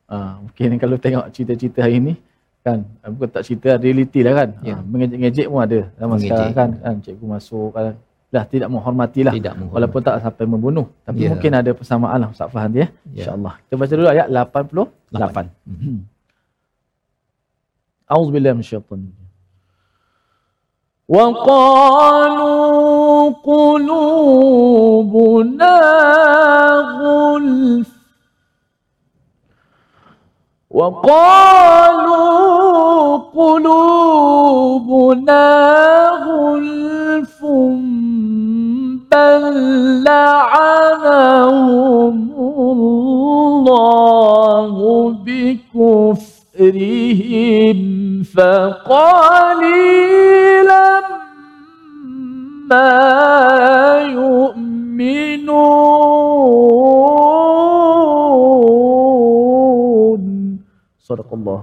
Ah, mungkin kalau tengok cerita-cerita hari ni kan ah, bukan tak cerita realiti lah kan Ya. yeah. mengejek-ngejek pun ada zaman Mengejek. sekarang kan kan cikgu masuk kan dah tidak menghormati lah tidak menghormati. walaupun tak sampai membunuh tapi Ya. mungkin ada persamaan lah Ustaz Fahad ya Ya. insyaallah kita baca dulu ayat 88 Mhm. A'udzubillahi minasyaitanir rajim. وقالوا قلوبنا غلف وقالوا قلوبنا غلف بل لعنهم الله بكفرهم فقليلا ما يؤمنون صدق الله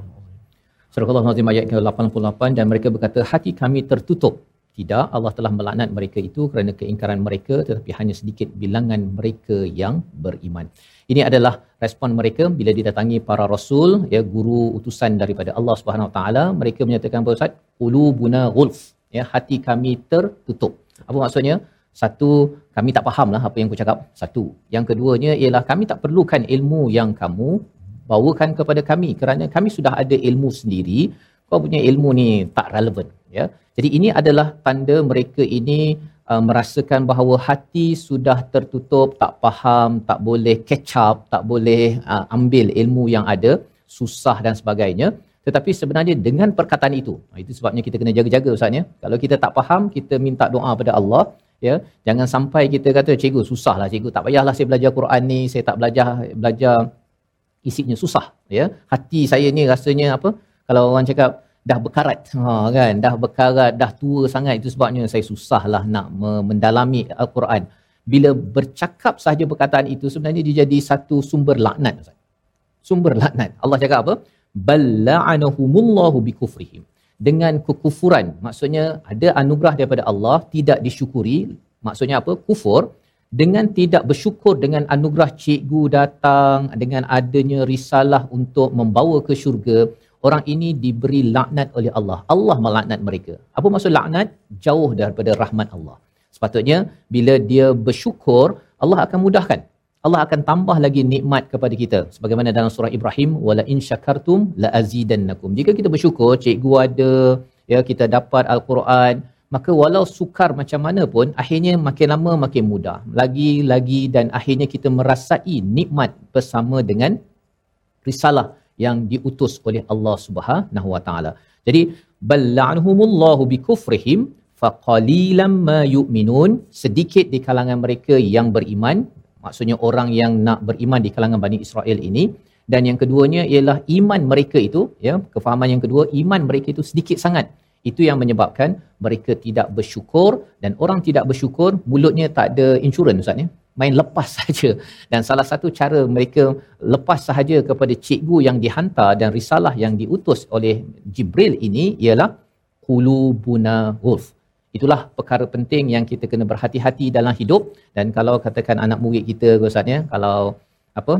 Surah Al-Nazim ayat ke-88 dan mereka berkata hati kami tertutup. tidak, Allah telah melaknat mereka itu kerana keingkaran mereka tetapi hanya sedikit bilangan mereka yang beriman. Ini adalah respon mereka bila didatangi para rasul, ya guru utusan daripada Allah Subhanahu Wa Taala, mereka menyatakan bahawa Ustaz, qulubuna ghulf, ya hati kami tertutup. Apa maksudnya? Satu, kami tak faham lah apa yang kau cakap. Satu. Yang keduanya ialah kami tak perlukan ilmu yang kamu bawakan kepada kami kerana kami sudah ada ilmu sendiri kau punya ilmu ni tak relevan ya. Jadi ini adalah tanda mereka ini uh, merasakan bahawa hati sudah tertutup tak faham tak boleh catch up tak boleh uh, ambil ilmu yang ada susah dan sebagainya. Tetapi sebenarnya dengan perkataan itu itu sebabnya kita kena jaga-jaga ustaz ya. Kalau kita tak faham kita minta doa pada Allah ya. Jangan sampai kita kata cikgu susahlah cikgu. Tak payahlah saya belajar Quran ni saya tak belajar belajar isinya susah ya. Hati saya ni rasanya apa kalau orang cakap dah berkarat. Ha kan? Dah berkarat dah tua sangat. Itu sebabnya saya susahlah nak me- mendalami al-Quran. Bila bercakap sahaja perkataan itu sebenarnya dia jadi satu sumber laknat sumber laknat. Allah cakap apa? Balla'anahumullahu bikufrihim. Dengan kekufuran. Maksudnya ada anugerah daripada Allah tidak disyukuri. Maksudnya apa? Kufur. Dengan tidak bersyukur dengan anugerah cikgu datang dengan adanya risalah untuk membawa ke syurga orang ini diberi laknat oleh Allah. Allah melaknat mereka. Apa maksud laknat? Jauh daripada rahmat Allah. Sepatutnya bila dia bersyukur Allah akan mudahkan. Allah akan tambah lagi nikmat kepada kita. Sebagaimana dalam surah Ibrahim wala in syakartum la azidannakum. Jika kita bersyukur cikgu ada ya kita dapat al-Quran maka walau sukar macam mana pun akhirnya makin lama makin mudah. Lagi-lagi dan akhirnya kita merasai nikmat bersama dengan risalah yang diutus oleh Allah Subhanahu wa taala. Jadi balla'anhumullahu bikufrihim faqalilan ma yu'minun. Sedikit di kalangan mereka yang beriman maksudnya orang yang nak beriman di kalangan Bani Israel ini. Dan yang keduanya ialah iman mereka itu ya kefahaman yang kedua iman mereka itu sedikit sangat. Itu yang menyebabkan mereka tidak bersyukur. Dan orang tidak bersyukur mulutnya tak ada insurans Ustaz ya. Main lepas saja. Dan salah satu cara mereka lepas sahaja kepada cikgu yang dihantar dan risalah yang diutus oleh Jibril ini ialah qulubuna gulf. Itulah perkara penting yang kita kena berhati-hati dalam hidup dan kalau katakan anak murid kita Ustaz ya, kalau apa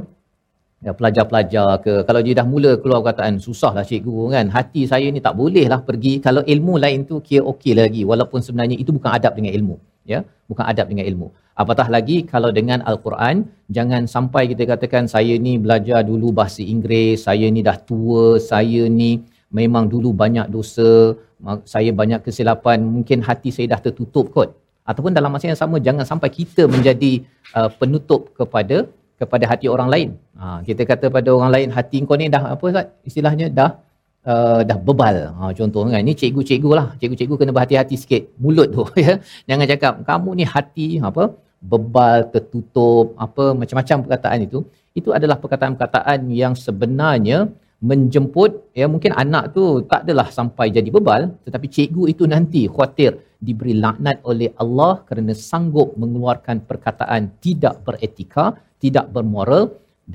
ya, pelajar-pelajar ke kalau dia dah mula keluar perkataan susahlah cikgu kan hati saya ni tak boleh lah pergi kalau ilmu lain tu kira okey lagi walaupun sebenarnya itu bukan adab dengan ilmu ya bukan adab dengan ilmu apatah lagi kalau dengan al-Quran jangan sampai kita katakan saya ni belajar dulu bahasa Inggeris saya ni dah tua saya ni memang dulu banyak dosa saya banyak kesilapan mungkin hati saya dah tertutup kot ataupun dalam masa yang sama jangan sampai kita menjadi uh, penutup kepada kepada hati orang lain. Ha, kita kata pada orang lain hati kau ni dah apa Ustaz? Istilahnya dah uh, dah bebal. Ha, contoh kan ini cikgu-cikgu lah. Cikgu-cikgu kena berhati-hati sikit mulut tu ya. Jangan cakap kamu ni hati apa bebal, tertutup, apa macam-macam perkataan itu. Itu adalah perkataan-perkataan yang sebenarnya menjemput ya mungkin anak tu tak adalah sampai jadi bebal tetapi cikgu itu nanti khawatir diberi laknat oleh Allah kerana sanggup mengeluarkan perkataan tidak beretika tidak bermoral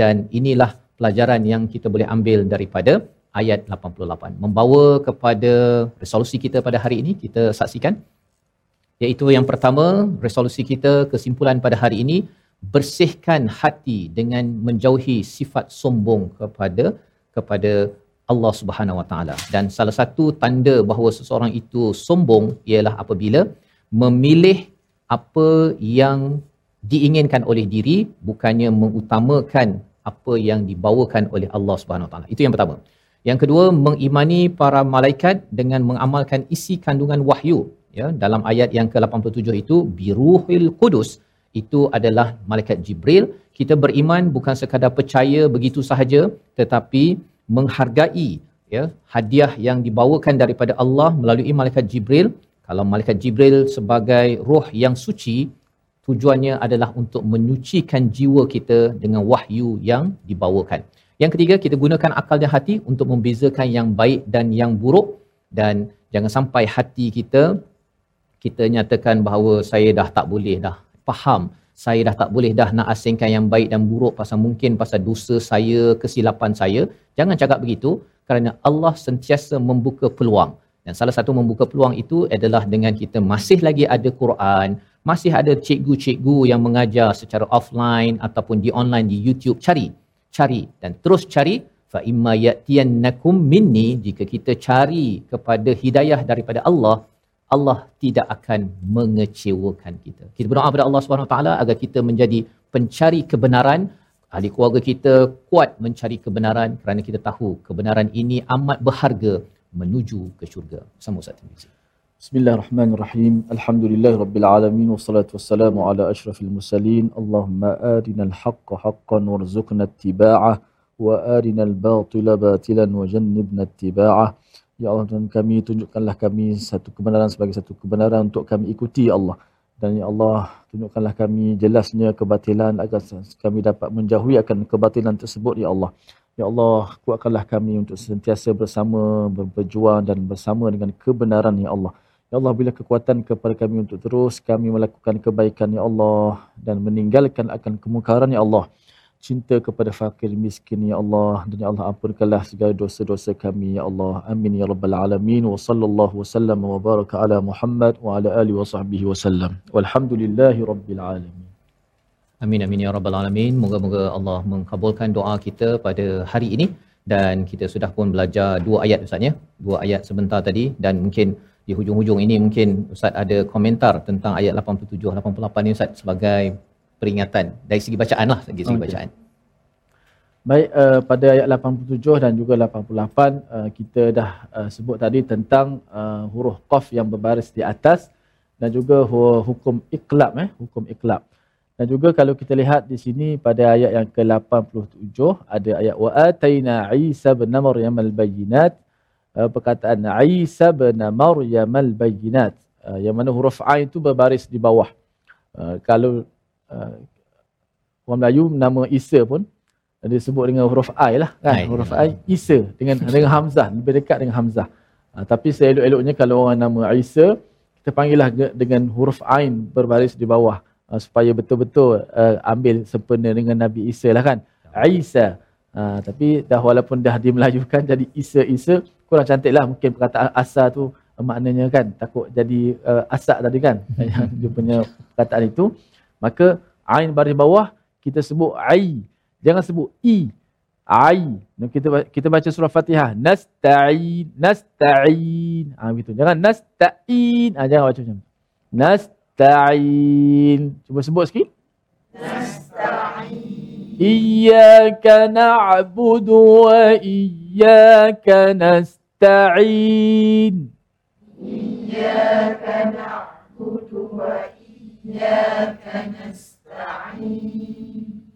dan inilah pelajaran yang kita boleh ambil daripada ayat 88 membawa kepada resolusi kita pada hari ini kita saksikan iaitu yang pertama resolusi kita kesimpulan pada hari ini bersihkan hati dengan menjauhi sifat sombong kepada kepada Allah Subhanahu Wa Taala dan salah satu tanda bahawa seseorang itu sombong ialah apabila memilih apa yang diinginkan oleh diri bukannya mengutamakan apa yang dibawakan oleh Allah Subhanahu taala. Itu yang pertama. Yang kedua mengimani para malaikat dengan mengamalkan isi kandungan wahyu ya dalam ayat yang ke-87 itu biruhil qudus itu adalah malaikat Jibril. Kita beriman bukan sekadar percaya begitu sahaja tetapi menghargai ya hadiah yang dibawakan daripada Allah melalui malaikat Jibril. Kalau malaikat Jibril sebagai roh yang suci tujuannya adalah untuk menyucikan jiwa kita dengan wahyu yang dibawakan. Yang ketiga, kita gunakan akal dan hati untuk membezakan yang baik dan yang buruk dan jangan sampai hati kita kita nyatakan bahawa saya dah tak boleh dah. Faham? Saya dah tak boleh dah nak asingkan yang baik dan buruk pasal mungkin pasal dosa saya, kesilapan saya. Jangan cakap begitu kerana Allah sentiasa membuka peluang. Dan salah satu membuka peluang itu adalah dengan kita masih lagi ada Quran, masih ada cikgu-cikgu yang mengajar secara offline ataupun di online di YouTube. Cari cari dan terus cari. Fa imma yatiyannakum minni. Jika kita cari kepada hidayah daripada Allah Allah tidak akan mengecewakan kita. Kita berdoa kepada Allah Subhanahu taala agar kita menjadi pencari kebenaran, ahli keluarga kita kuat mencari kebenaran kerana kita tahu kebenaran ini amat berharga menuju ke syurga. Sama Ustaz Tirmizi. Bismillahirrahmanirrahim. Alhamdulillahirabbilalamin wassalatu wassalamu ala asyrafil mursalin. Allahumma arinal haqqo haqqan warzuqna ittiba'ah wa arinal batila batilan wajannibna ittiba'ah. Ya Allah dan kami tunjukkanlah kami satu kebenaran sebagai satu kebenaran untuk kami ikuti ya Allah. Dan ya Allah tunjukkanlah kami jelasnya kebatilan agar kami dapat menjauhi akan kebatilan tersebut ya Allah. Ya Allah kuatkanlah kami untuk sentiasa bersama berjuang dan bersama dengan kebenaran ya Allah. Ya Allah bila kekuatan kepada kami untuk terus kami melakukan kebaikan ya Allah dan meninggalkan akan kemungkaran ya Allah. Cinta kepada fakir miskin, Ya Allah. Dan Ya Allah, ampunkanlah segala dosa-dosa kami, Ya Allah. Amin, Ya Rabbal Alamin. Wa sallallahu wa sallam wa baraka ala Muhammad wa ala alihi wa sahbihi wa sallam. Walhamdulillahi Rabbil Alamin. Amin amin ya rabbal alamin. Moga-moga Allah mengkabulkan doa kita pada hari ini dan kita sudah pun belajar dua ayat Ustaz ya. Dua ayat sebentar tadi dan mungkin di hujung-hujung ini mungkin Ustaz ada komentar tentang ayat 87 88 ni Ustaz sebagai peringatan dari segi bacaan lah dari segi okay. bacaan. Baik uh, pada ayat 87 dan juga 88 uh, kita dah uh, sebut tadi tentang uh, huruf qaf yang berbaris di atas dan juga hukum iqlab eh hukum iqlab. Dan juga kalau kita lihat di sini pada ayat yang ke-87 ada ayat wa ataina Isa bin Maryam al-bayyinat uh, perkataan Isa bin Maryam al-bayyinat uh, yang mana huruf A itu berbaris di bawah. Uh, kalau uh, orang Melayu nama Isa pun disebut dengan huruf A lah kan Hai, huruf A Isa dengan dengan hamzah lebih dekat dengan hamzah. Ha, tapi seelok-eloknya kalau orang nama Isa, kita panggillah ge- dengan huruf Ain berbaris di bawah. Ha, supaya betul-betul uh, ambil sempena dengan Nabi Isa lah kan. Isa. Ha, tapi dah walaupun dah dimelajukan jadi Isa Isa kurang cantik lah mungkin perkataan asa tu uh, maknanya kan takut jadi uh, asak tadi kan yang dia punya perkataan itu maka ain baris bawah kita sebut ai jangan sebut i ai Dan kita kita baca surah Fatihah nasta'in nasta'in ah ha, gitu jangan nasta'in ah ha, jangan baca macam tu. nasta'in cuba sebut sikit إياك نعبد وإياك نستعين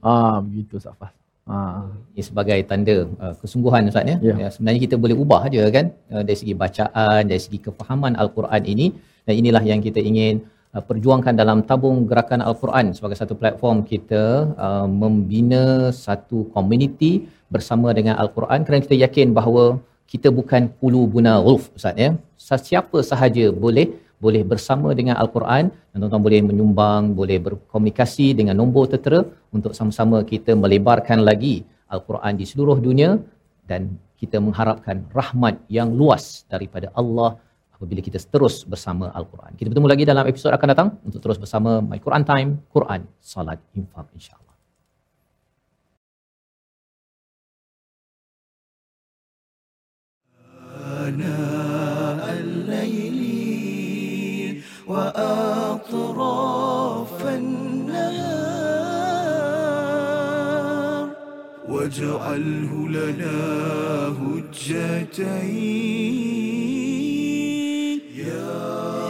Ah, begitu Safas. Ah. Ini sebagai tanda uh, kesungguhan Ustaz ya. Ya. ya. Sebenarnya kita boleh ubah aja kan uh, dari segi bacaan, dari segi kefahaman Al-Quran ini dan inilah yang kita ingin uh, perjuangkan dalam tabung gerakan Al-Quran sebagai satu platform kita uh, membina satu komuniti bersama dengan Al-Quran kerana kita yakin bahawa kita bukan ulu buna gulf Ustaz ya. Siapa sahaja boleh boleh bersama dengan Al-Quran dan tuan-tuan boleh menyumbang, boleh berkomunikasi dengan nombor tertera untuk sama-sama kita melebarkan lagi Al-Quran di seluruh dunia dan kita mengharapkan rahmat yang luas daripada Allah apabila kita terus bersama Al-Quran. Kita bertemu lagi dalam episod akan datang untuk terus bersama My Quran Time, Quran, Salat, Infak insya-Allah. آناء وأطراف النهار. واجعله لنا هجتين. يا